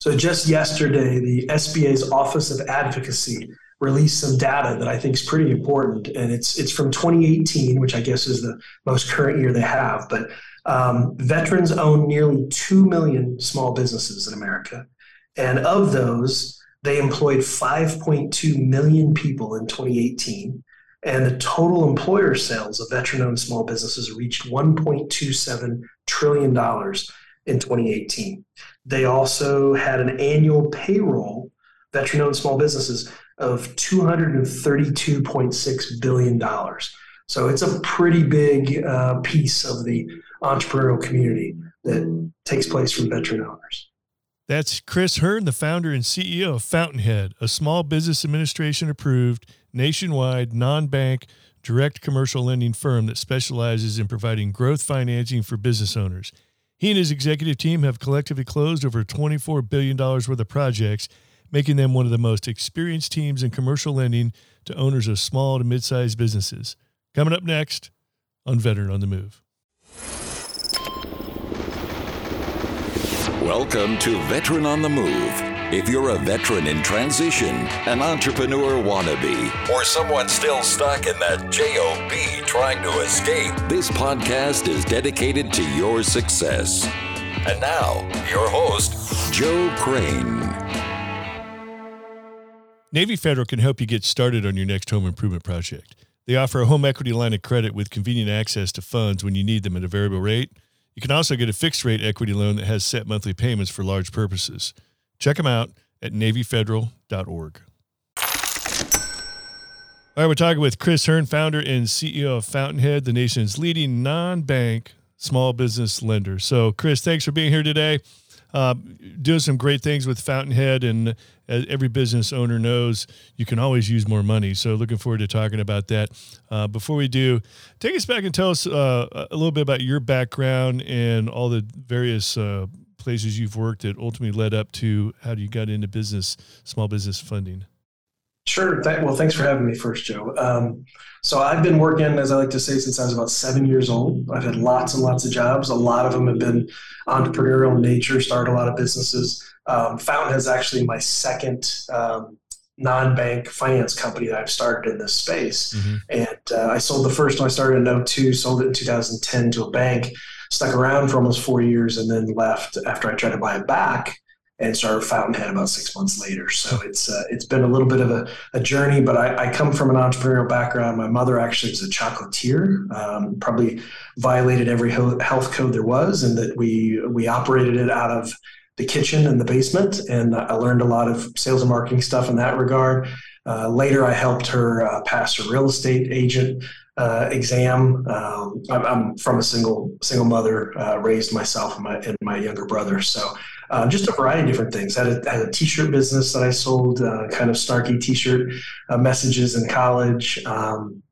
So just yesterday, the SBA's Office of Advocacy released some data that I think is pretty important, and it's it's from 2018, which I guess is the most current year they have. But um, veterans own nearly two million small businesses in America, and of those, they employed 5.2 million people in 2018. And the total employer sales of veteran owned small businesses reached $1.27 trillion in 2018. They also had an annual payroll, veteran owned small businesses, of $232.6 billion. So it's a pretty big uh, piece of the entrepreneurial community that takes place from veteran owners. That's Chris Hurn, the founder and CEO of Fountainhead, a small business administration approved, nationwide, non bank, direct commercial lending firm that specializes in providing growth financing for business owners. He and his executive team have collectively closed over $24 billion worth of projects, making them one of the most experienced teams in commercial lending to owners of small to mid sized businesses. Coming up next on Veteran on the Move. Welcome to Veteran on the Move. If you're a veteran in transition, an entrepreneur wannabe, or someone still stuck in that JOB trying to escape, this podcast is dedicated to your success. And now, your host, Joe Crane. Navy Federal can help you get started on your next home improvement project. They offer a home equity line of credit with convenient access to funds when you need them at a variable rate. You can also get a fixed rate equity loan that has set monthly payments for large purposes. Check them out at NavyFederal.org. All right, we're talking with Chris Hurn, founder and CEO of Fountainhead, the nation's leading non bank small business lender. So, Chris, thanks for being here today. Uh, doing some great things with Fountainhead, and as every business owner knows, you can always use more money. So, looking forward to talking about that. Uh, before we do, take us back and tell us uh, a little bit about your background and all the various uh, places you've worked that ultimately led up to how you got into business, small business funding? Sure. well, thanks for having me first, Joe. Um, so I've been working, as I like to say, since I was about seven years old. I've had lots and lots of jobs. A lot of them have been entrepreneurial in nature, started a lot of businesses. Um, Fountain is actually my second um, non-bank finance company that I've started in this space. Mm-hmm. And uh, I sold the first one I started in 02, sold it in 2010 to a bank stuck around for almost four years and then left after I tried to buy it back and started Fountainhead about six months later. So it's uh, it's been a little bit of a, a journey, but I, I, come from an entrepreneurial background. My mother actually was a chocolatier, um, probably violated every health code there was, and that we we operated it out of the kitchen and the basement. And I learned a lot of sales and marketing stuff in that regard. Uh, later, I helped her uh, pass her real estate agent uh, exam. Um, I'm, I'm, from a single single mother, uh, raised myself and my, and my younger brother. So uh, just a variety of different things. I had a, had a t-shirt business that I sold, uh, kind of snarky t-shirt uh, messages in college. Um,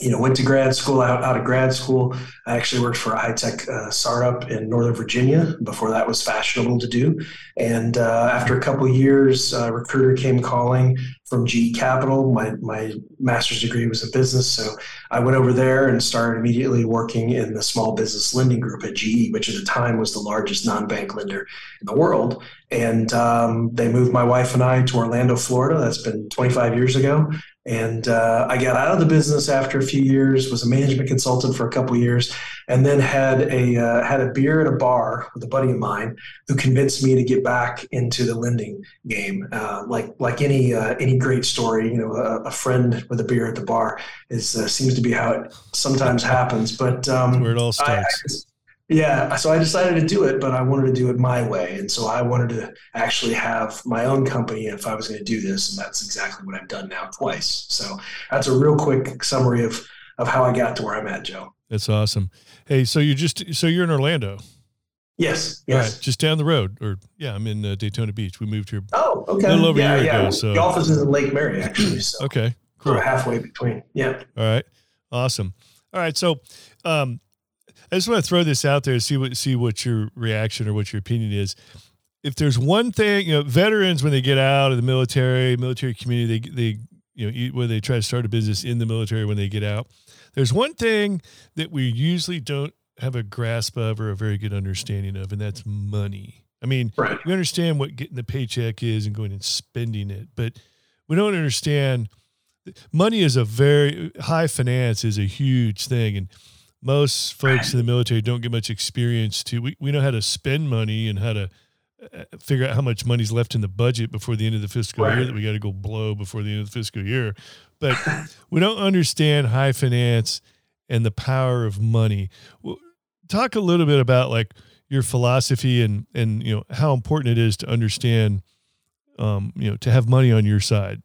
you know, went to grad school. Out, out of grad school, I actually worked for a high tech uh, startup in Northern Virginia. Before that was fashionable to do, and uh, after a couple years, a recruiter came calling from GE Capital. My my master's degree was in business, so I went over there and started immediately working in the small business lending group at GE, which at the time was the largest non-bank lender in the world. And um, they moved my wife and I to Orlando, Florida. That's been 25 years ago. And uh, I got out of the business after a few years. Was a management consultant for a couple years, and then had a uh, had a beer at a bar with a buddy of mine who convinced me to get back into the lending game. Uh, like like any uh, any great story, you know, a, a, friend with a beer at the bar is uh, seems to be how it sometimes happens. But um, where it all starts. I, yeah, so I decided to do it, but I wanted to do it my way, and so I wanted to actually have my own company if I was going to do this, and that's exactly what I've done now twice. So that's a real quick summary of of how I got to where I'm at, Joe. That's awesome. Hey, so you're just so you're in Orlando. Yes. Yes. Right, just down the road, or yeah, I'm in uh, Daytona Beach. We moved here. Oh, okay. A little over yeah, a year yeah. ago. So golf is in Lake Mary, actually. So okay, cool. We're halfway between. Yeah. All right. Awesome. All right. So, um, I just want to throw this out there, and see what see what your reaction or what your opinion is. If there's one thing, you know, veterans when they get out of the military, military community, they they you know where they try to start a business in the military when they get out. There's one thing that we usually don't have a grasp of or a very good understanding of, and that's money. I mean, Right. we understand what getting the paycheck is and going and spending it, but we don't understand money is a very high finance is a huge thing and most folks in the military don't get much experience to we, we know how to spend money and how to uh, figure out how much money's left in the budget before the end of the fiscal year that we got to go blow before the end of the fiscal year. But we don't understand high finance and the power of money. Talk a little bit about like your philosophy and and you know how important it is to understand um you know to have money on your side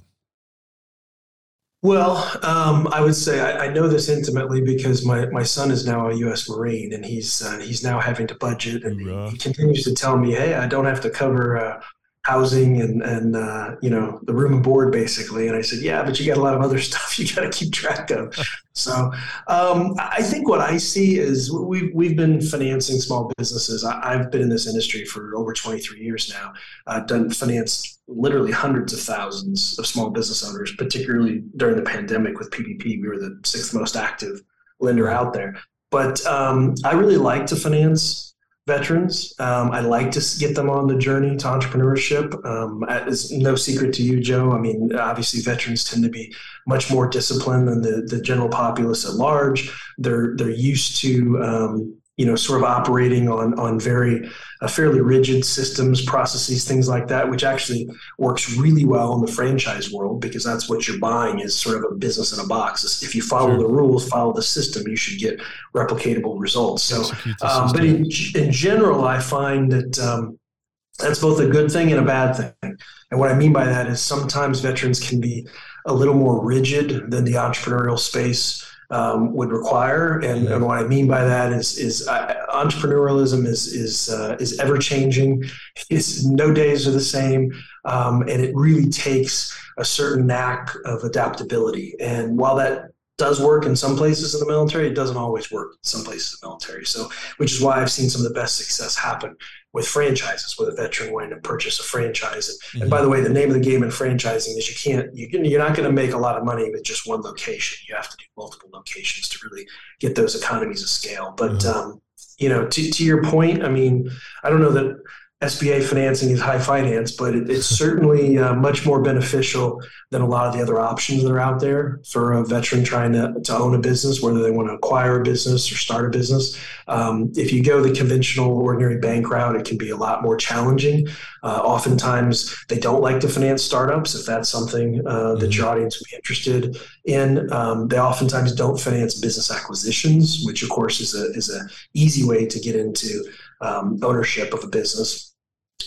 Well, um, I would say I, I know this intimately because my, my son is now a U.S. Marine, and he's uh, he's now having to budget, and he, he continues to tell me, "Hey, I don't have to cover uh, housing and and uh, you know the room and board, basically." And I said, "Yeah, but you got a lot of other stuff you got to keep track of." so um, I think what I see is we've we've been financing small businesses. I, I've been in this industry for over 23 years now. I've done financed literally hundreds of thousands of small business owners, particularly during the pandemic with PPP. We were the sixth most active lender out there. But um, I really like to finance veterans. Um, I like to get them on the journey to entrepreneurship. Um, it's no secret to you, Joe. I mean, obviously, veterans tend to be much more disciplined than the, the general populace at large. They're they're used to um, you know sort of operating on on very uh, fairly rigid systems, processes, things like that, which actually works really well in the franchise world because that's what you're buying is sort of a business in a box. If you follow Sure. the rules, follow the system, you should get replicatable results. So, um, but in, in general, I find that um, that's both a good thing and a bad thing. And what I mean by that is sometimes veterans can be a little more rigid than the entrepreneurial space um, would require. And, and what I mean by that is, is uh, entrepreneurialism is is uh, is ever changing. It's no days are the same, um, and it really takes a certain knack of adaptability. And while that does work in some places in the military, it doesn't always work in some places in the military. So, which is why I've seen some of the best success happen with franchises, with a veteran wanting to purchase a franchise. And, and by the way, the name of the game in franchising is you can't, you can, you're not going to make a lot of money with just one location. You have to do multiple locations to really get those economies of scale. But, Mhm. um, you know, to, to your point, I mean, I don't know that SBA financing is high finance, but it, it's certainly uh, much more beneficial than a lot of the other options that are out there for a veteran trying to, to own a business, whether they want to acquire a business or start a business. Um, if you go the conventional, ordinary bank route, it can be a lot more challenging. Uh, oftentimes, they don't like to finance startups if that's something uh, that your audience would be interested in. Um, they oftentimes don't finance business acquisitions, which, of course, is a is a easy way to get into um, ownership of a business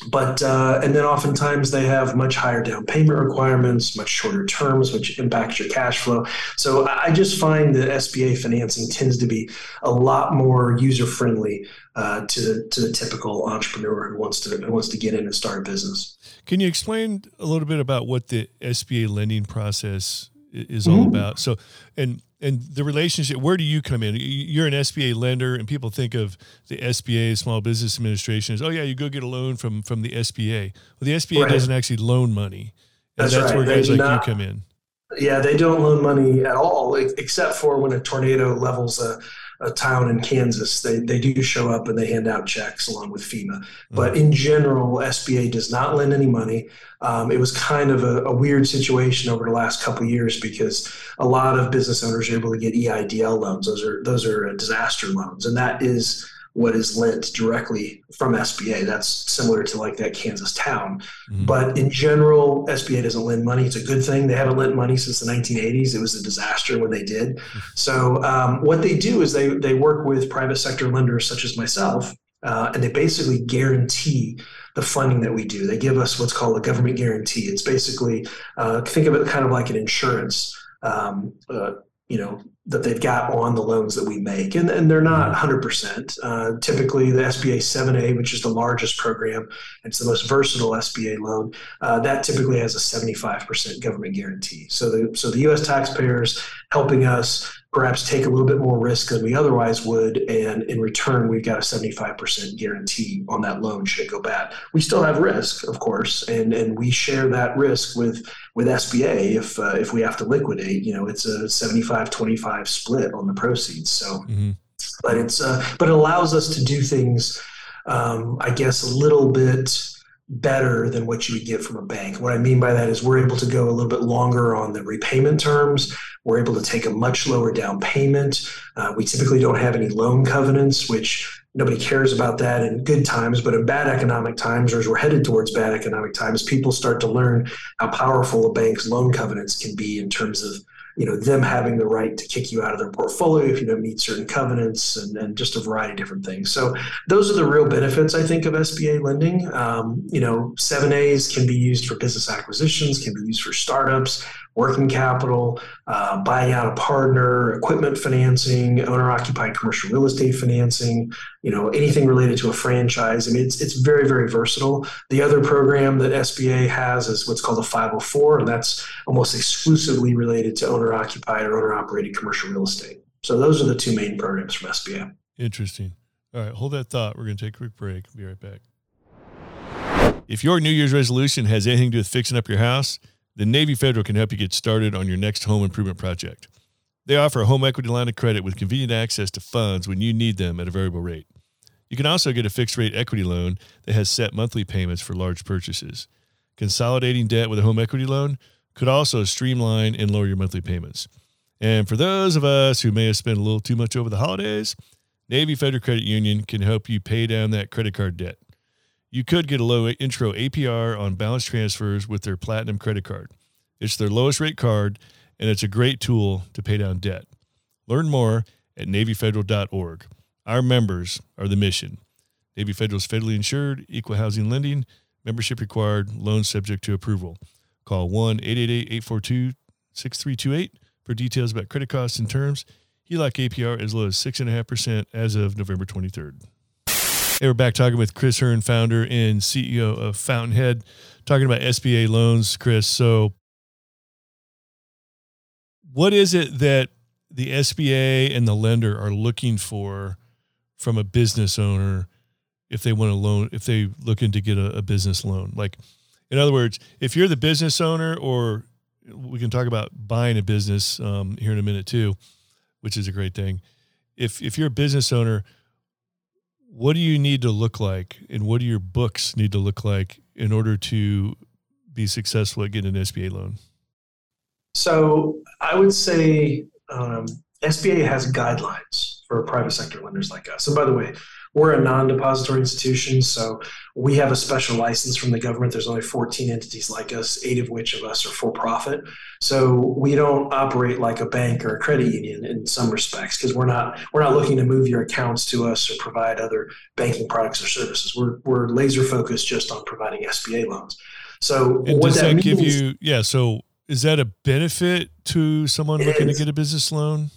but uh, and then oftentimes they have much higher down payment requirements, much shorter terms, which impacts your cash flow. So I just find that SBA financing tends to be a lot more user friendly uh, to the to the typical entrepreneur who wants to who wants to get in and start a business. Can you explain a little bit about what the SBA lending process is all Mhm. about? So, and and the relationship. Where do you come in? You're an SBA lender, and people think of the SBA, Small Business Administration, as oh yeah, you go get a loan from from the SBA. Well, the SBA Right. doesn't actually loan money, and That's that's, right. where guys like not. you come in. Yeah, they don't loan money at all, except for when a tornado levels a, a town in Kansas. They, they do show up and they hand out checks along with FEMA. But in general, SBA does not lend any money. Um, it was kind of a, a weird situation over the last couple of years because a lot of business owners are able to get EIDL loans. Those are those are uh, disaster loans, and that is what is lent directly from SBA. That's similar to like that Kansas town. Mhm. But in general, SBA doesn't lend money. It's a good thing. They haven't lent money since the 1980s. It was a disaster when they did. So um, what they do is they they work with private sector lenders such as myself, uh, and they basically guarantee the funding that we do. They give us what's called a government guarantee. It's basically uh, think of it kind of like an insurance. Um, uh, you know that they've got on the loans that we make, and, and they're not 100%. Uh, typically, the SBA 7A, which is the largest program, it's the most versatile SBA loan. Uh, that typically has a 75% government guarantee. So the so the U.S. taxpayers helping us perhaps take a little bit more risk than we otherwise would, and in return, we've got a 75% guarantee on that loan should it go bad. We still have risk, of course, and and we share that risk with with SBA if uh, if we have to liquidate. You know, it's a 75-25 split on the proceeds. So Mhm. but it's uh, but it allows us to do things um, I guess, a little bit better than what you would get from a bank. What I mean by that is we're able to go a little bit longer on the repayment terms. We're able to take a much lower down payment. Uh, we typically don't have any loan covenants, which nobody cares about that in good times, but in bad economic times, or as we're headed towards bad economic times, people start to learn how powerful a bank's loan covenants can be in terms of you know them having the right to kick you out of their portfolio if you don't meet certain covenants and, and just a variety of different things. So those are the real benefits i think of sba lending. Um, you know 7as can be used for business acquisitions can be used for startups working capital, uh, buying out a partner, equipment financing, owner-occupied commercial real estate financing, you know, anything related to a franchise. I mean, it's, it's very, very versatile. The other program that SBA has is what's called a 504, and that's almost exclusively related to owner-occupied or owner-operated commercial real estate. So those are the two main programs from SBA. Interesting. All right, hold that thought. We're going to take a quick break. Be right back. If your New Year's resolution has anything to do with fixing up your house, the Navy Federal can help you get started on your next home improvement project. They offer a home equity line of credit with convenient access to funds when you need them at a variable rate. You can also get a fixed rate equity loan that has set monthly payments for large purchases. Consolidating debt with a home equity loan could also streamline and lower your monthly payments. And for those of us who may have spent a little too much over the holidays, Navy Federal Credit Union can help you pay down that credit card debt you could get a low intro APR on balance transfers with their Platinum credit card. It's their lowest rate card, and it's a great tool to pay down debt. Learn more at NavyFederal.org. Our members are the mission. Navy Federal is federally insured, equal housing lending, membership required, loan subject to approval. Call 1 888 842 6328 for details about credit costs and terms. HELOC APR as low as 6.5% as of November 23rd. Hey, we're back talking with Chris Hurn, founder and CEO of Fountainhead, talking about SBA loans. Chris, so what is it that the SBA and the lender are looking for from a business owner if they want a loan, if they looking to get a, a business loan? Like, in other words, if you're the business owner, or we can talk about buying a business um, here in a minute too, which is a great thing. If if you're a business owner, what do you need to look like and what do your books need to look like in order to be successful at getting an SBA loan? So I would say um, SBA has guidelines for private sector lenders like us. And by the way, we're a non-depository institution, so we have a special license from the government. There's only 14 entities like us, eight of which of us are for profit. So we don't operate like a bank or a credit union in some respects because we're not we're not looking to move your accounts to us or provide other banking products or services. We're we're laser focused just on providing SBA loans. So and what does that, that give you? Yeah. So is that a benefit to someone looking is. to get a business loan?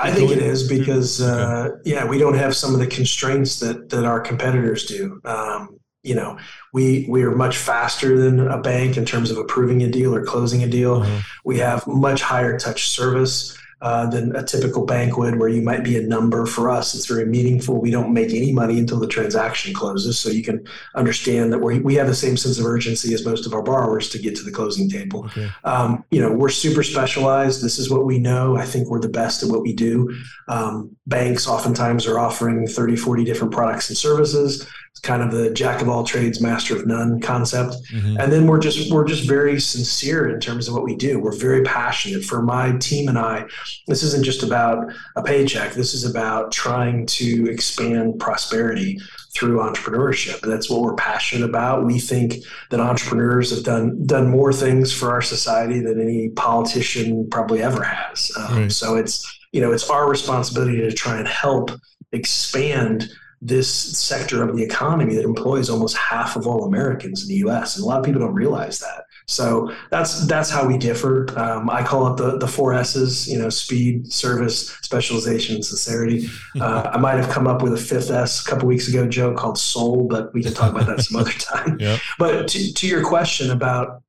I think it is because uh, yeah, we don't have some of the constraints that that our competitors do. Um, you know, we we are much faster than a bank in terms of approving a deal or closing a deal. Mm-hmm. We have much higher touch service uh, than a typical bank would, where you might be a number. For us, it's very meaningful. We don't make any money until the transaction closes, so you can understand that we we have the same sense of urgency as most of our borrowers to get to the closing table. Okay. Um, you know, we're super specialized. This is what we know. I think we're the best at what we do. Um, banks oftentimes are offering 30, 40 different products and services kind of the jack of all trades, master of none concept. Mm-hmm. And then we're just we're just very sincere in terms of what we do. We're very passionate. For my team and I, this isn't just about a paycheck. This is about trying to expand prosperity through entrepreneurship. That's what we're passionate about. We think that entrepreneurs have done done more things for our society than any politician probably ever has. Um, right. So it's you know it's our responsibility to try and help expand this sector of the economy that employs almost half of all Americans in the U.S. And a lot of people don't realize that. So that's that's how we differ. Um, I call it the the four S's. You know, speed, service, specialization, and sincerity. Uh, I might have come up with a fifth S a couple weeks ago, Joe, called soul, but we can talk about that some other time. Yep. But to, to your question about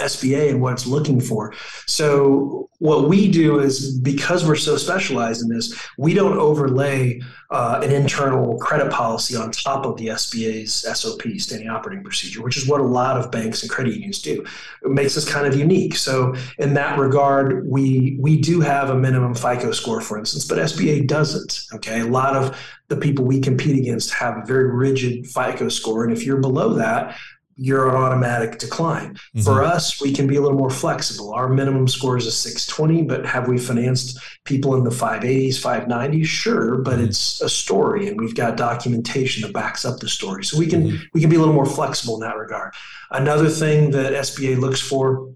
SBA and what it's looking for. So what we do is because we're so specialized in this, we don't overlay uh, an internal credit policy on top of the SBA's SOP, standing operating procedure, which is what a lot of banks and credit unions do. It makes us kind of unique. So in that regard, we we do have a minimum FICO score, for instance, but SBA doesn't. Okay, a lot of the people we compete against have a very rigid FICO score, and if you're below that, you're on automatic decline. Mm-hmm. For us, we can be a little more flexible. Our minimum score is a 620, but have we financed people in the 580s, 590s? Sure, but mm-hmm. it's a story and we've got documentation that backs up the story. So we can mm-hmm. we can be a little more flexible in that regard. Another thing that SBA looks for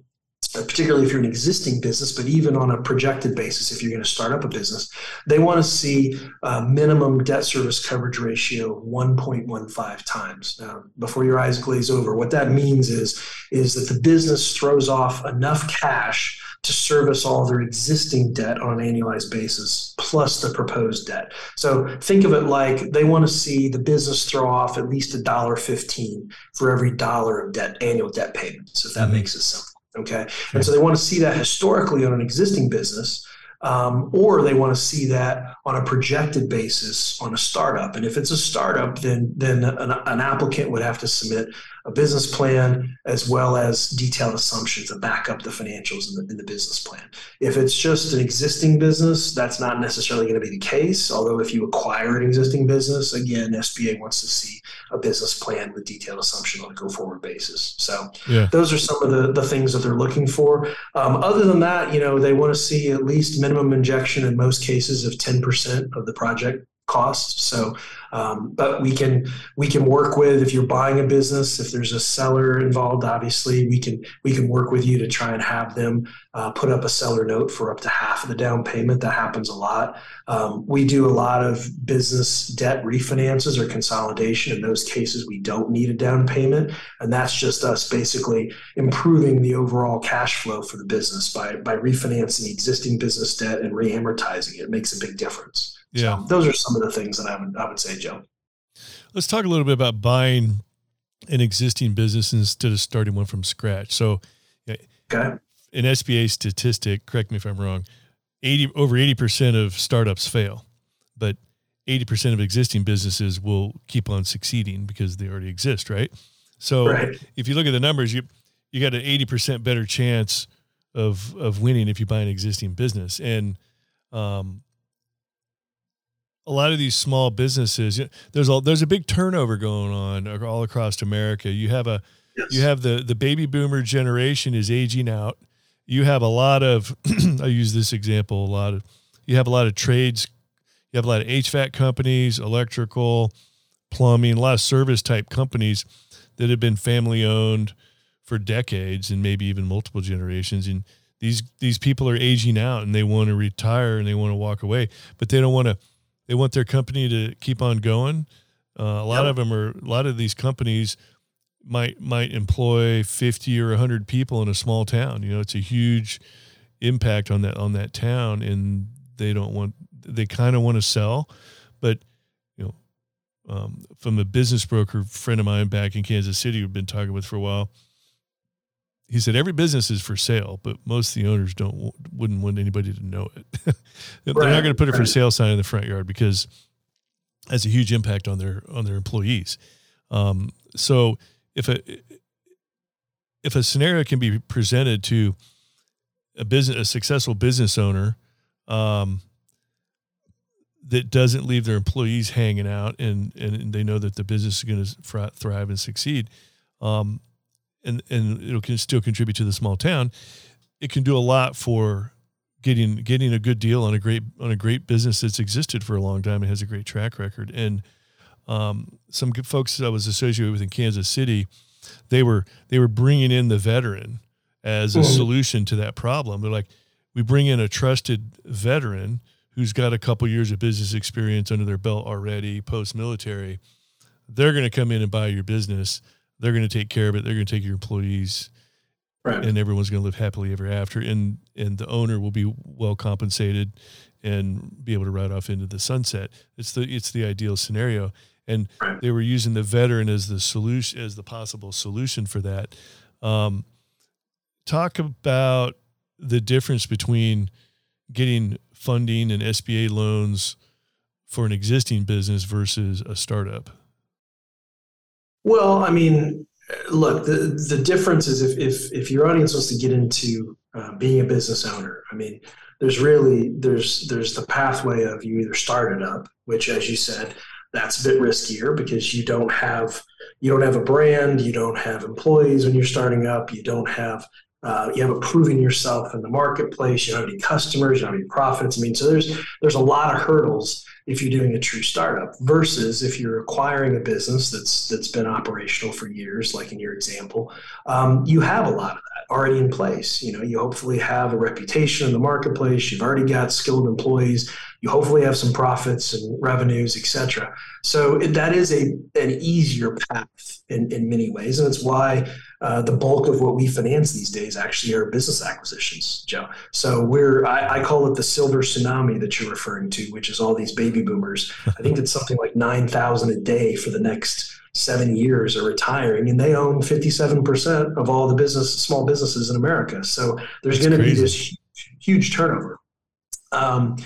particularly if you're an existing business, but even on a projected basis, if you're going to start up a business, they want to see a minimum debt service coverage ratio 1.15 times. Now, before your eyes glaze over, what that means is, is that the business throws off enough cash to service all their existing debt on an annualized basis plus the proposed debt. So think of it like they want to see the business throw off at least a dollar fifteen for every dollar of debt annual debt payments, if that mm-hmm. makes it simple. Okay. And so they want to see that historically on an existing business, um, or they want to see that on a projected basis on a startup. And if it's a startup, then then an, an applicant would have to submit a business plan as well as detailed assumptions to back up the financials in the, in the business plan. If it's just an existing business, that's not necessarily going to be the case. Although if you acquire an existing business, again, SBA wants to see a business plan with detailed assumption on a go forward basis. So yeah. those are some of the, the things that they're looking for. Um, other than that, you know, they want to see at least minimum injection in most cases of 10% of the project cost. So, um, but we can we can work with if you're buying a business, if there's a seller involved, obviously we can we can work with you to try and have them uh, put up a seller note for up to half of the down payment. That happens a lot. Um, we do a lot of business debt refinances or consolidation. In those cases, we don't need a down payment, and that's just us basically improving the overall cash flow for the business by by refinancing existing business debt and reamortizing it. it makes a big difference. Yeah. So those are some of the things that I would I would say, Joe. Let's talk a little bit about buying an existing business instead of starting one from scratch. So, okay. an SBA statistic, correct me if I'm wrong, 80 over 80% of startups fail, but 80% of existing businesses will keep on succeeding because they already exist, right? So, right. if you look at the numbers, you you got an 80% better chance of of winning if you buy an existing business. And um, a lot of these small businesses there's a there's a big turnover going on all across America. You have a yes. you have the the baby boomer generation is aging out. You have a lot of I use this example a lot of you have a lot of trades, you have a lot of HVAC companies, electrical, plumbing, a lot of service type companies that have been family owned for decades and maybe even multiple generations and these these people are aging out and they want to retire and they want to walk away, but they don't want to they want their company to keep on going. Uh, a lot yep. of them are a lot of these companies might might employ 50 or 100 people in a small town you know it's a huge impact on that on that town and they don't want they kind of want to sell but you know um, from a business broker friend of mine back in kansas city we've been talking with for a while he said every business is for sale, but most of the owners don't wouldn't want anybody to know it. They're right, not going to put a for sale sign in the front yard because has a huge impact on their on their employees. Um, so if a if a scenario can be presented to a business a successful business owner um, that doesn't leave their employees hanging out and and they know that the business is going to thrive and succeed um, and and it will can still contribute to the small town, it can do a lot for getting getting a good deal on a great on a great business that's existed for a long time and has a great track record. And um, some good folks I was associated with in Kansas City, they were they were bringing in the veteran as a mm-hmm. solution to that problem. They're like, we bring in a trusted veteran who's got a couple years of business experience under their belt already, post military. They're going to come in and buy your business they're going to take care of it. They're going to take your employees, right. and everyone's going to live happily ever after. And and the owner will be well compensated and be able to ride off into the sunset. It's the it's the ideal scenario. And right. they were using the veteran as the solution as the possible solution for that. Um, talk about the difference between getting funding and SBA loans for an existing business versus a startup? Well, I mean, look, the the difference is if if if your audience wants to get into uh, being a business owner, I mean, there's really there's there's the pathway of you either start it up, which, as you said, that's a bit riskier because you don't have you don't have a brand, you don't have employees when you're starting up, you don't have uh, you haven't proven yourself in the marketplace. You don't have any customers. You don't have any profits. I mean, so there's there's a lot of hurdles if you're doing a true startup versus if you're acquiring a business that's that's been operational for years, like in your example. Um, you have a lot of that already in place. You know, you hopefully have a reputation in the marketplace. You've already got skilled employees. You hopefully have some profits and revenues, et cetera. So it, that is a an easier path in, in many ways, and it's why uh, the bulk of what we finance these days actually are business acquisitions, Joe. So we're I, I, call it the silver tsunami that you're referring to, which is all these baby boomers. I think it's something like nine thousand a day for the next seven years are retiring, and they own fifty seven percent of all the business small businesses in America. So there's going to be this huge, huge turnover. Um,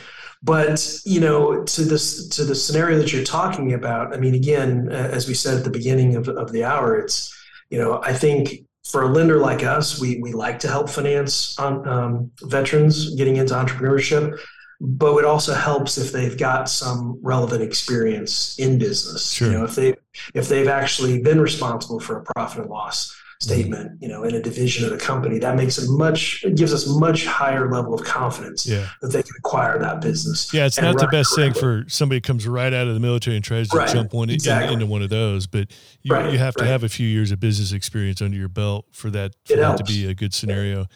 but you know, to this to the scenario that you're talking about, I mean, again, as we said at the beginning of, of the hour, it's you know, I think for a lender like us, we we like to help finance um, veterans getting into entrepreneurship, but it also helps if they've got some relevant experience in business. Sure. You know, if they if they've actually been responsible for a profit and loss statement, you know, in a division of the company, that makes it much, it gives us much higher level of confidence yeah. that they can acquire that business. Yeah, it's not the best thing for somebody comes right out of the military and tries to right. jump one exactly. in, into one of those, but you, right. you have to right. have a few years of business experience under your belt for that, for that to be a good scenario.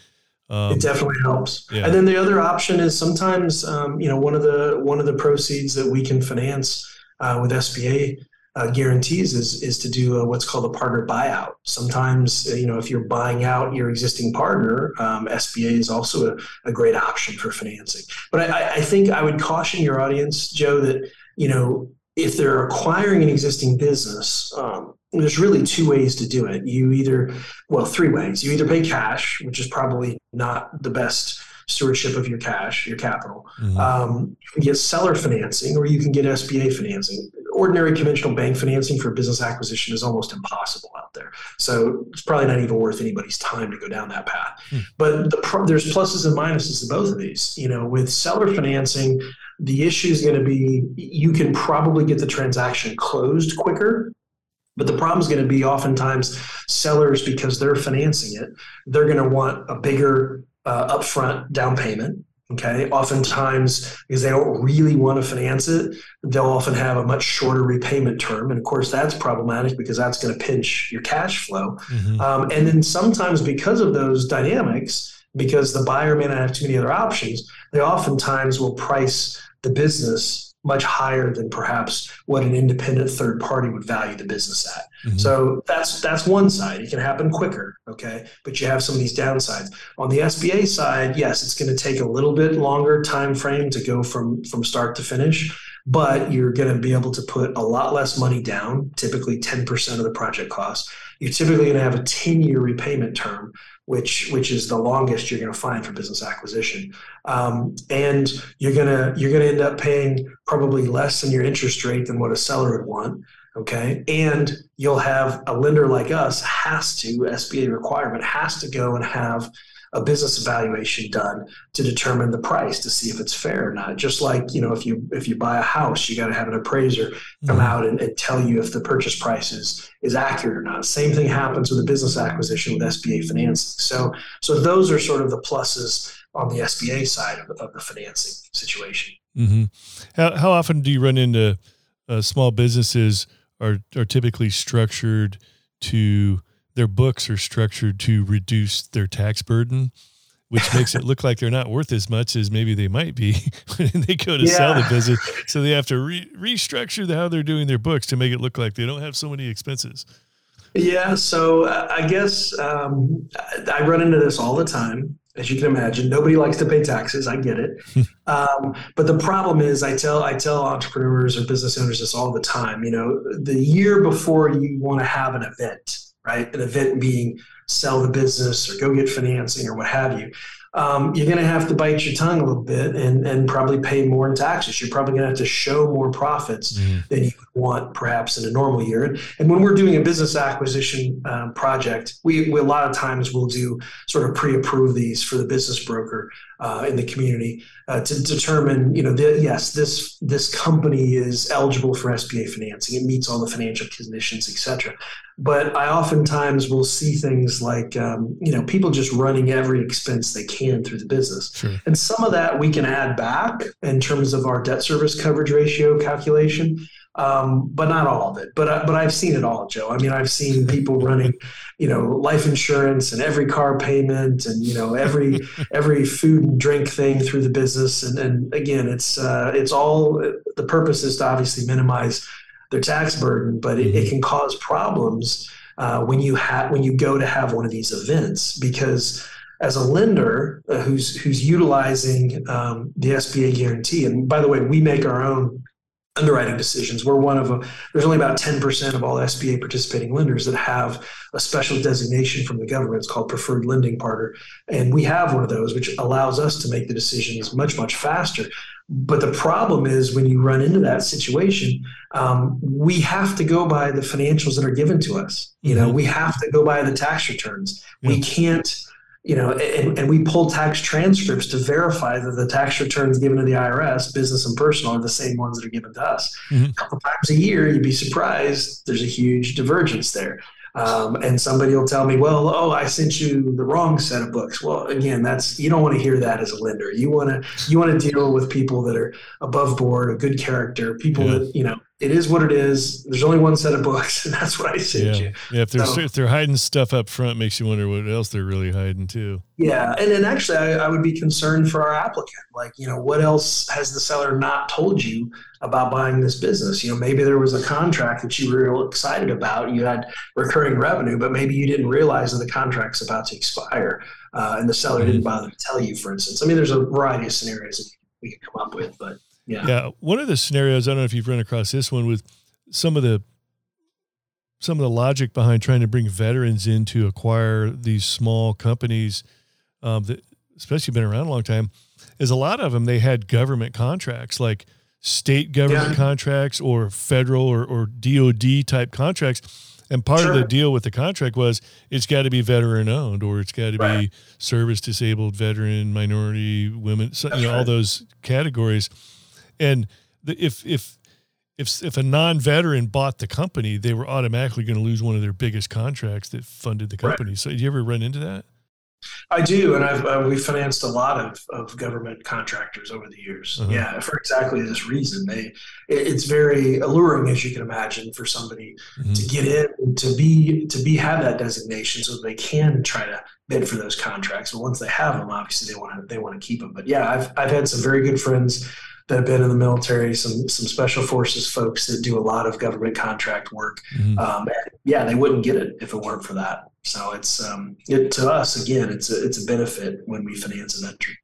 Um, it definitely helps. Yeah. And then the other option is sometimes, um, you know, one of the one of the proceeds that we can finance uh, with SBA uh, guarantees is is to do a, what's called a partner buyout. Sometimes, uh, you know, if you're buying out your existing partner, um, SBA is also a, a, great option for financing. But I, I think I would caution your audience, Joe, that you know if they're acquiring an existing business, um, there's really two ways to do it. You either, well, three ways. You either pay cash, which is probably not the best stewardship of your cash, your capital. Mm-hmm. Um, you can get seller financing, or you can get SBA financing ordinary conventional bank financing for business acquisition is almost impossible out there. So it's probably not even worth anybody's time to go down that path. Hmm. But the, there's pluses and minuses to both of these. You know, with seller financing, the issue is going to be you can probably get the transaction closed quicker. But the problem is going to be oftentimes sellers, because they're financing it, they're going to want a bigger uh, upfront down payment Okay. Oftentimes, because they don't really want to finance it, they'll often have a much shorter repayment term. And of course, that's problematic because that's going to pinch your cash flow. Mm-hmm. Um, and then sometimes, because of those dynamics, because the buyer may not have too many other options, they oftentimes will price the business much higher than perhaps what an independent third party would value the business at. Mm-hmm. So that's that's one side. It can happen quicker, okay? But you have some of these downsides. On the SBA side, yes, it's going to take a little bit longer time frame to go from from start to finish, but you're going to be able to put a lot less money down, typically 10% of the project cost. You're typically going to have a 10-year repayment term which which is the longest you're going to find for business acquisition. Um, and you're gonna you're gonna end up paying probably less than your interest rate than what a seller would want. Okay, and you'll have a lender like us has to SBA requirement has to go and have a business evaluation done to determine the price to see if it's fair or not. Just like you know, if you if you buy a house, you got to have an appraiser come mm-hmm. out and, and, tell you if the purchase price is is accurate or not. Same thing happens with a business acquisition with SBA financing. So so those are sort of the pluses on the SBA side of, of the financing situation. Mm-hmm. How how often do you run into uh, small businesses are are typically structured to their books are structured to reduce their tax burden, which makes it look like they're not worth as much as maybe they might be when they go to yeah. sell the business. So they have to re- restructure the, how they're doing their books to make it look like they don't have so many expenses. Yeah, so uh, I guess um, I run into this all the time. As you can imagine, nobody likes to pay taxes. I get it, um, but the problem is, I tell I tell entrepreneurs or business owners this all the time. You know, the year before you want to have an event, right? An event being sell the business or go get financing or what have you um, you're going to have to bite your tongue a little bit and, and probably pay more in taxes. You're probably going to have to show more profits mm. than you would want perhaps in a normal year. And when we're doing a business acquisition um, project, we, we, a lot of times will do sort of pre-approve these for the business broker uh, in the community uh, to determine, you know, the, yes, this this company is eligible for SBA financing. It meets all the financial conditions, et cetera. But I oftentimes will see things like, um, you know, people just running every expense they can through the business. Sure. And some of that we can add back in terms of our debt service coverage ratio calculation um, but not all of it. But uh, but I've seen it all, Joe. I mean, I've seen people running, you know, life insurance and every car payment and you know every every food and drink thing through the business. And and again, it's uh, it's all the purpose is to obviously minimize their tax burden, but it, it mm-hmm. can cause problems uh, when you have when you go to have one of these events because as a lender uh, who's who's utilizing um, the SBA guarantee, and by the way, we make our own underwriting decisions. We're one of them. There's only about 10% of all SBA participating lenders that have a special designation from the government. It's called preferred lending partner. And we have one of those, which allows us to make the decisions much, much faster. But the problem is when you run into that situation, um, we have to go by the financials that are given to us. You know, mm-hmm. we have to go by the tax returns. Yeah. We can't you know, and, and we pull tax transcripts to verify that the tax returns given to the IRS, business and personal, are the same ones that are given to us. Mm-hmm. A couple times a year, you'd be surprised. There's a huge divergence there. Um, and somebody will tell me, well, oh, I sent you the wrong set of books. Well, again, that's you don't want to hear that as a lender. You want to you want to deal with people that are above board, a good character, people yeah. that you know it is what it is. There's only one set of books, and that's what I sent yeah. you. Yeah, if they're so, if they're hiding stuff up front, makes you wonder what else they're really hiding too. Yeah, and then actually, I, I, would be concerned for our applicant. Like, you know, what else has the seller not told you about buying this business? You know, maybe there was a contract that you were real excited about. You had recurring revenue, but maybe you didn't realize that the contract's about to expire, uh, and the seller mm-hmm. didn't bother to tell you. For instance, I mean, there's a variety of scenarios that we could come up with, but yeah. Yeah. One of the scenarios, I don't know if you've run across this one with some of the some of the logic behind trying to bring veterans in to acquire these small companies um, that especially been around a long time is a lot of them they had government contracts like state government yeah. contracts or federal or, or DOD type contracts. And part sure. of the deal with the contract was it's got to be veteran owned or it's got to right. be service disabled, veteran, minority, women, so, you know, right. all those categories. And the, if if if if a non-veteran bought the company, they were automatically going to lose one of their biggest contracts that funded the company. Right. So, did you ever run into that? I do, and I've uh, we financed a lot of, of government contractors over the years. Uh-huh. Yeah, for exactly this reason. They it, it's very alluring, as you can imagine, for somebody mm-hmm. to get in to be to be have that designation, so they can try to bid for those contracts. But once they have them, obviously they want to they want to keep them. But yeah, I've I've had some very good friends that have been in the military, some some special forces folks that do a lot of government contract work. Mm-hmm. Um, yeah, they wouldn't get it if it weren't for that. So it's um, it, to us again, it's a it's a benefit when we finance an entry.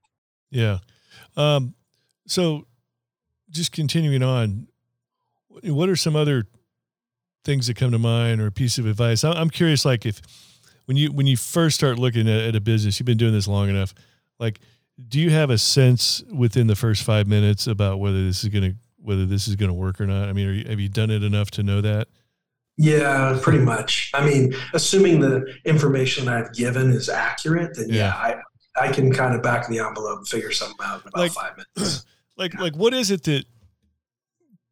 Yeah. Um, so just continuing on, what are some other things that come to mind or a piece of advice? I'm curious, like if when you when you first start looking at, at a business, you've been doing this long enough, like do you have a sense within the first five minutes about whether this is going to whether this is going to work or not? I mean, you, have you done it enough to know that? Yeah, pretty much. I mean, assuming the information I've given is accurate, then yeah, yeah I I can kind of back the envelope and figure something out in about like, five minutes. Like yeah. like what is it that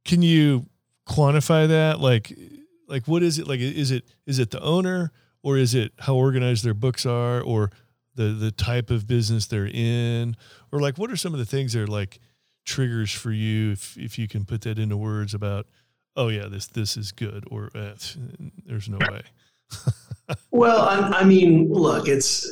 can you quantify that? Like like what is it like is it is it the owner or is it how organized their books are or the the type of business they're in or like what are some of the things that are like triggers for you if if you can put that into words about oh yeah this this is good or eh, there's no way. Well I, I mean look it's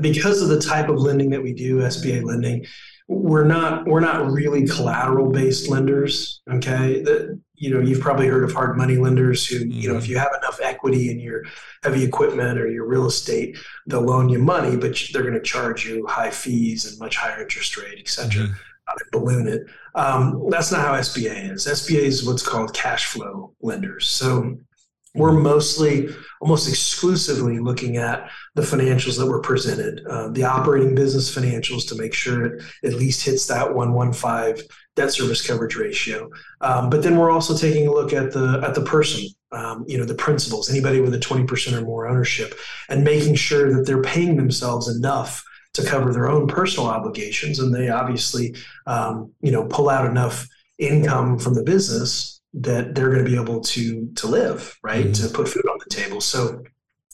because of the type of lending that we do sba lending we're not we're not really collateral based lenders okay? That you know you've probably heard of hard money lenders who you know if mm-hmm. you have enough equity in your heavy equipment or your real estate they'll loan you money but they're going to charge you high fees and much higher interest rate et cetera mm-hmm. Uh, balloon it um, that's not how sba is sba is what's called cash flow lenders so We're mostly, almost exclusively looking at the financials that were presented, uh, the operating business financials to make sure it at least hits that 115 debt service coverage ratio. Um, but then we're also taking a look at the at the person, um, you know, the principals, anybody with a 20% or more ownership, and making sure that they're paying themselves enough to cover their own personal obligations, and they obviously, um, you know, pull out enough income from the business that they're going to be able to to live, right, mm-hmm. to put food on the table. So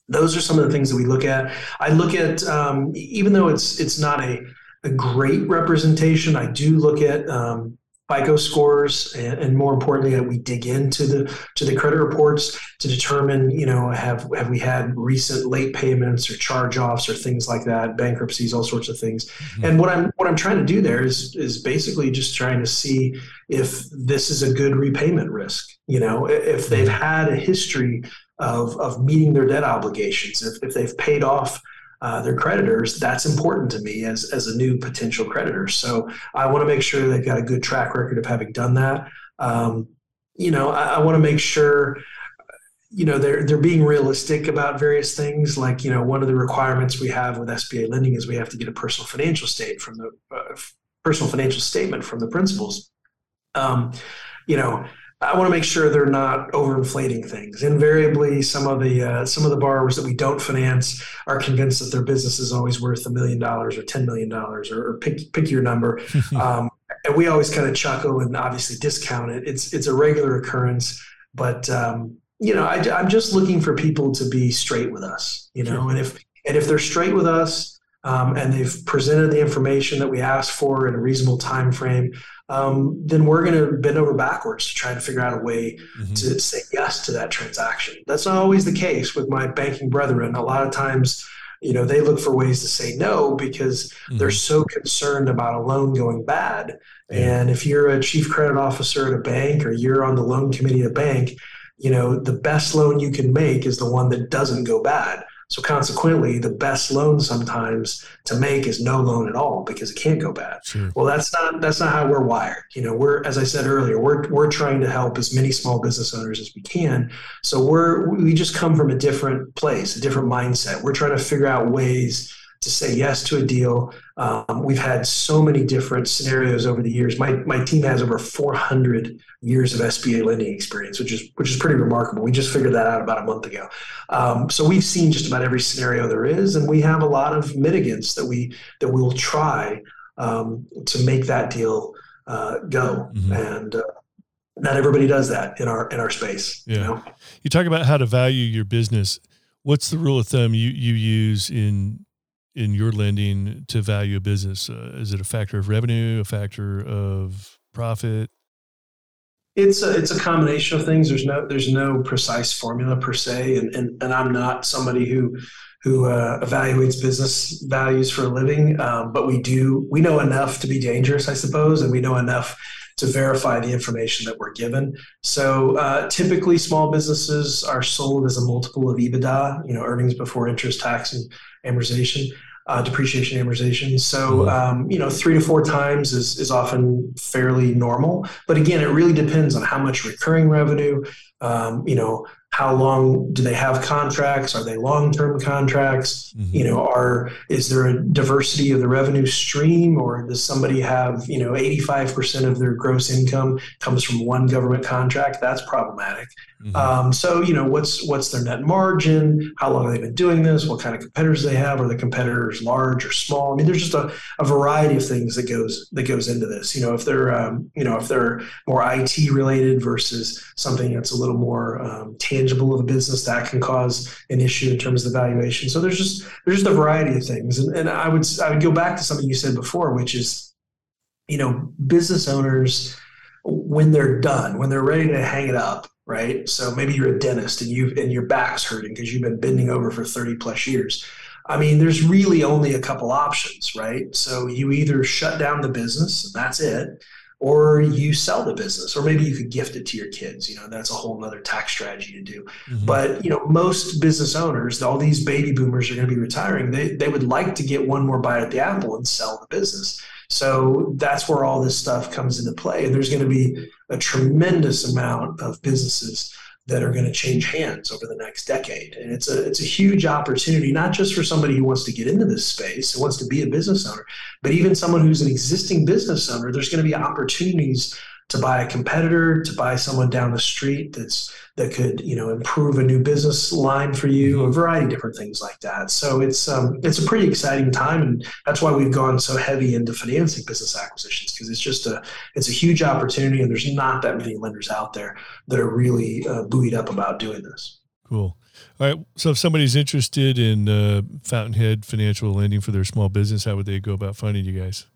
those are some of the things that we look at. I look at um, even though it's it's not a a great representation. I do look at um, FICO scores, and, and, more importantly, that we dig into the to the credit reports to determine, you know, have have we had recent late payments or charge offs or things like that, bankruptcies, all sorts of things. Mm-hmm. And what I'm what I'm trying to do there is is basically just trying to see if this is a good repayment risk. You know, if they've mm-hmm. had a history of of meeting their debt obligations, if if they've paid off uh, their creditors, that's important to me as, as a new potential creditor. So I want to make sure they've got a good track record of having done that. Um, you know, I, I want to make sure, you know, they're they're being realistic about various things. Like, you know, one of the requirements we have with SBA lending is we have to get a personal financial state from the uh, personal financial statement from the principals. Um, you know, I want to make sure they're not overinflating things. Invariably, some of the uh, some of the borrowers that we don't finance are convinced that their business is always worth a million dollars or ten million dollars or, or pick pick your number. um, and we always kind of chuckle and obviously discount it. It's it's a regular occurrence, but um, you know, I, am just looking for people to be straight with us. You know, sure. and if and if they're straight with us, um, and they've presented the information that we asked for in a reasonable time frame, um, then we're going to bend over backwards to try to figure out a way mm-hmm. to say yes to that transaction. That's not always the case with my banking brethren. A lot of times, you know, they look for ways to say no because mm-hmm. they're so concerned about a loan going bad. And if you're a chief credit officer at a bank or you're on the loan committee at a bank, you know, the best loan you can make is the one that doesn't go bad. So consequently, the best loan sometimes to make is no loan at all because it can't go bad. Sure. Well, that's not that's not how we're wired. You know, we're as I said earlier, we're we're trying to help as many small business owners as we can. So we're we just come from a different place, a different mindset. We're trying to figure out ways to say yes to a deal. Um, we've had so many different scenarios over the years. My my team has over 400 years of SBA lending experience, which is which is pretty remarkable. We just figured that out about a month ago. Um, so we've seen just about every scenario there is, and we have a lot of mitigants that we that we will try um, to make that deal uh, go. Mm-hmm. And uh, not everybody does that in our in our space. Yeah. You, know? you talk about how to value your business. What's the rule of thumb you you use in in your lending to value a business? Uh, is it a factor of revenue, a factor of profit? It's a, it's a combination of things. There's no there's no precise formula per se, and and, and I'm not somebody who who uh, evaluates business values for a living. Um, but we do we know enough to be dangerous, I suppose, and we know enough to verify the information that we're given. So uh, typically, small businesses are sold as a multiple of EBITDA, you know, earnings before interest, tax, and amortization uh, depreciation amortization. So, mm-hmm. um, you know, three to four times is, is often fairly normal. But again, it really depends on how much recurring revenue, um, you know, how long do they have contracts? Are they long-term contracts? Mm-hmm. you know are is there a diversity of the revenue stream or does somebody have you know 85% of their gross income comes from one government contract? That's problematic. Mm-hmm. um, so you know what's what's their net margin? How long have they been doing this? What kind of competitors they have? Are the competitors large or small? I mean there's just a, a variety of things that goes that goes into this. You know if they're um, you know if they're more it related versus something that's a little more um, tangible tangible of a business that can cause an issue in terms of the valuation. So there's just there's just a variety of things, and, and I would I would go back to something you said before, which is, you know, business owners when they're done, when they're ready to hang it up, right? So maybe you're a dentist and you and your back's hurting because you've been bending over for 30 plus years. I mean, there's really only a couple options, right? So you either shut down the business, and that's it, or you sell the business or maybe you could gift it to your kids you know that's a whole other tax strategy to do mm-hmm. but you know most business owners all these baby boomers are going to be retiring they, they would like to get one more bite at the apple and sell the business so that's where all this stuff comes into play and there's going to be a tremendous amount of businesses that are going to change hands over the next decade. And it's a it's a huge opportunity, not just for somebody who wants to get into this space, who wants to be a business owner, but even someone who's an existing business owner. There's going to be opportunities to buy a competitor, to buy someone down the street that's that could you know improve a new business line for you, a mm-hmm. variety of different things like that. So it's um, it's a pretty exciting time, and that's why we've gone so heavy into financing business acquisitions because it's just a it's a huge opportunity, and there's not that many lenders out there that are really uh, buoyed up about doing this. Cool. All right. So if somebody's interested in uh, Fountainhead financial lending for their small business, how would they go about finding you guys?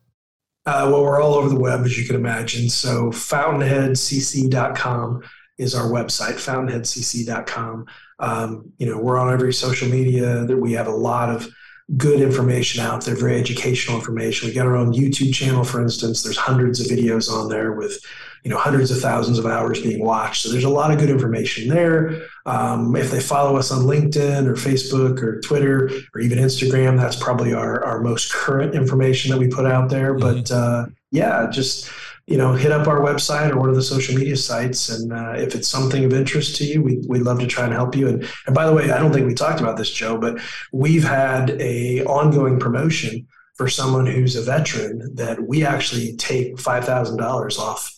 Uh, well, we're all over the web, as you can imagine. So fountainheadcc.com is our website, fountainheadcc.com. Um, you know, we're on every social media that we have a lot of good information out there, very educational information. We got our own YouTube channel, for instance. There's hundreds of videos on there with you know hundreds of thousands of hours being watched. So there's a lot of good information there. Um, if they follow us on LinkedIn or Facebook or Twitter or even Instagram, that's probably our our most current information that we put out there. Mm-hmm. But uh, yeah, just you know, hit up our website or one of the social media sites. And uh, if it's something of interest to you, we, we'd love to try and help you. And, and by the way, I don't think we talked about this, Joe, but we've had a ongoing promotion for someone who's a veteran that we actually take $5,000 off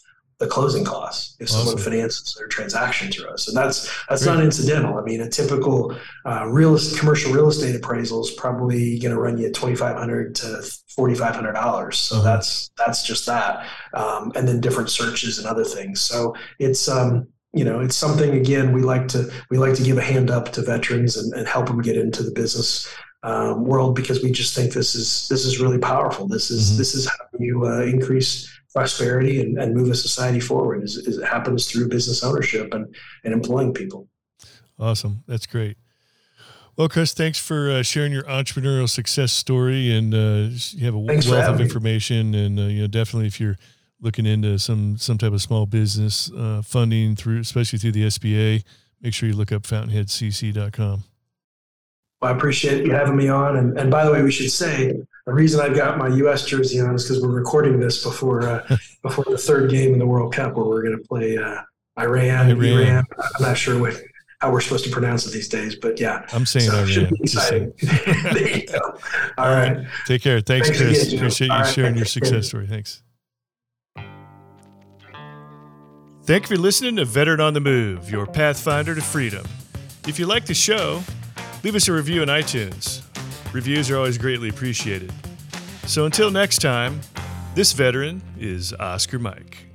the closing costs if awesome. someone finances their transaction through us, and that's that's Great. not incidental. I mean, a typical uh, real commercial real estate appraisal is probably going to run you twenty five hundred to forty five hundred dollars. So uh-huh. that's that's just that, um, and then different searches and other things. So it's um, you know it's something again we like to we like to give a hand up to veterans and, and help them get into the business um, world because we just think this is this is really powerful. This is mm-hmm. this is how you uh, increase prosperity and, and move a society forward is, is it happens through business ownership and, and employing people. Awesome. That's great. Well, Chris, thanks for uh, sharing your entrepreneurial success story, and uh, you have a thanks wealth of information. Me. And uh, you know, definitely, if you're looking into some some type of small business uh, funding through, especially through the SBA, make sure you look up FountainheadCC.com. Well, I appreciate you having me on. And, and by the way, we should say the reason I've got my U.S. jersey on is because we're recording this before uh, before the third game in the World Cup, where we're going to play uh, Iran, Iran. Iran. I'm not sure what, how we're supposed to pronounce it these days, but yeah, I'm saying so Iran. Should be exciting. there you go. All right. Take care. Thanks, Thanks Chris. Again, Appreciate you sharing right. your success story. Thanks. Thank you for listening to Veteran on the Move, your pathfinder to freedom. If you like the show, leave us a review on iTunes. Reviews are always greatly appreciated. So until next time, this veteran is Oscar Mike.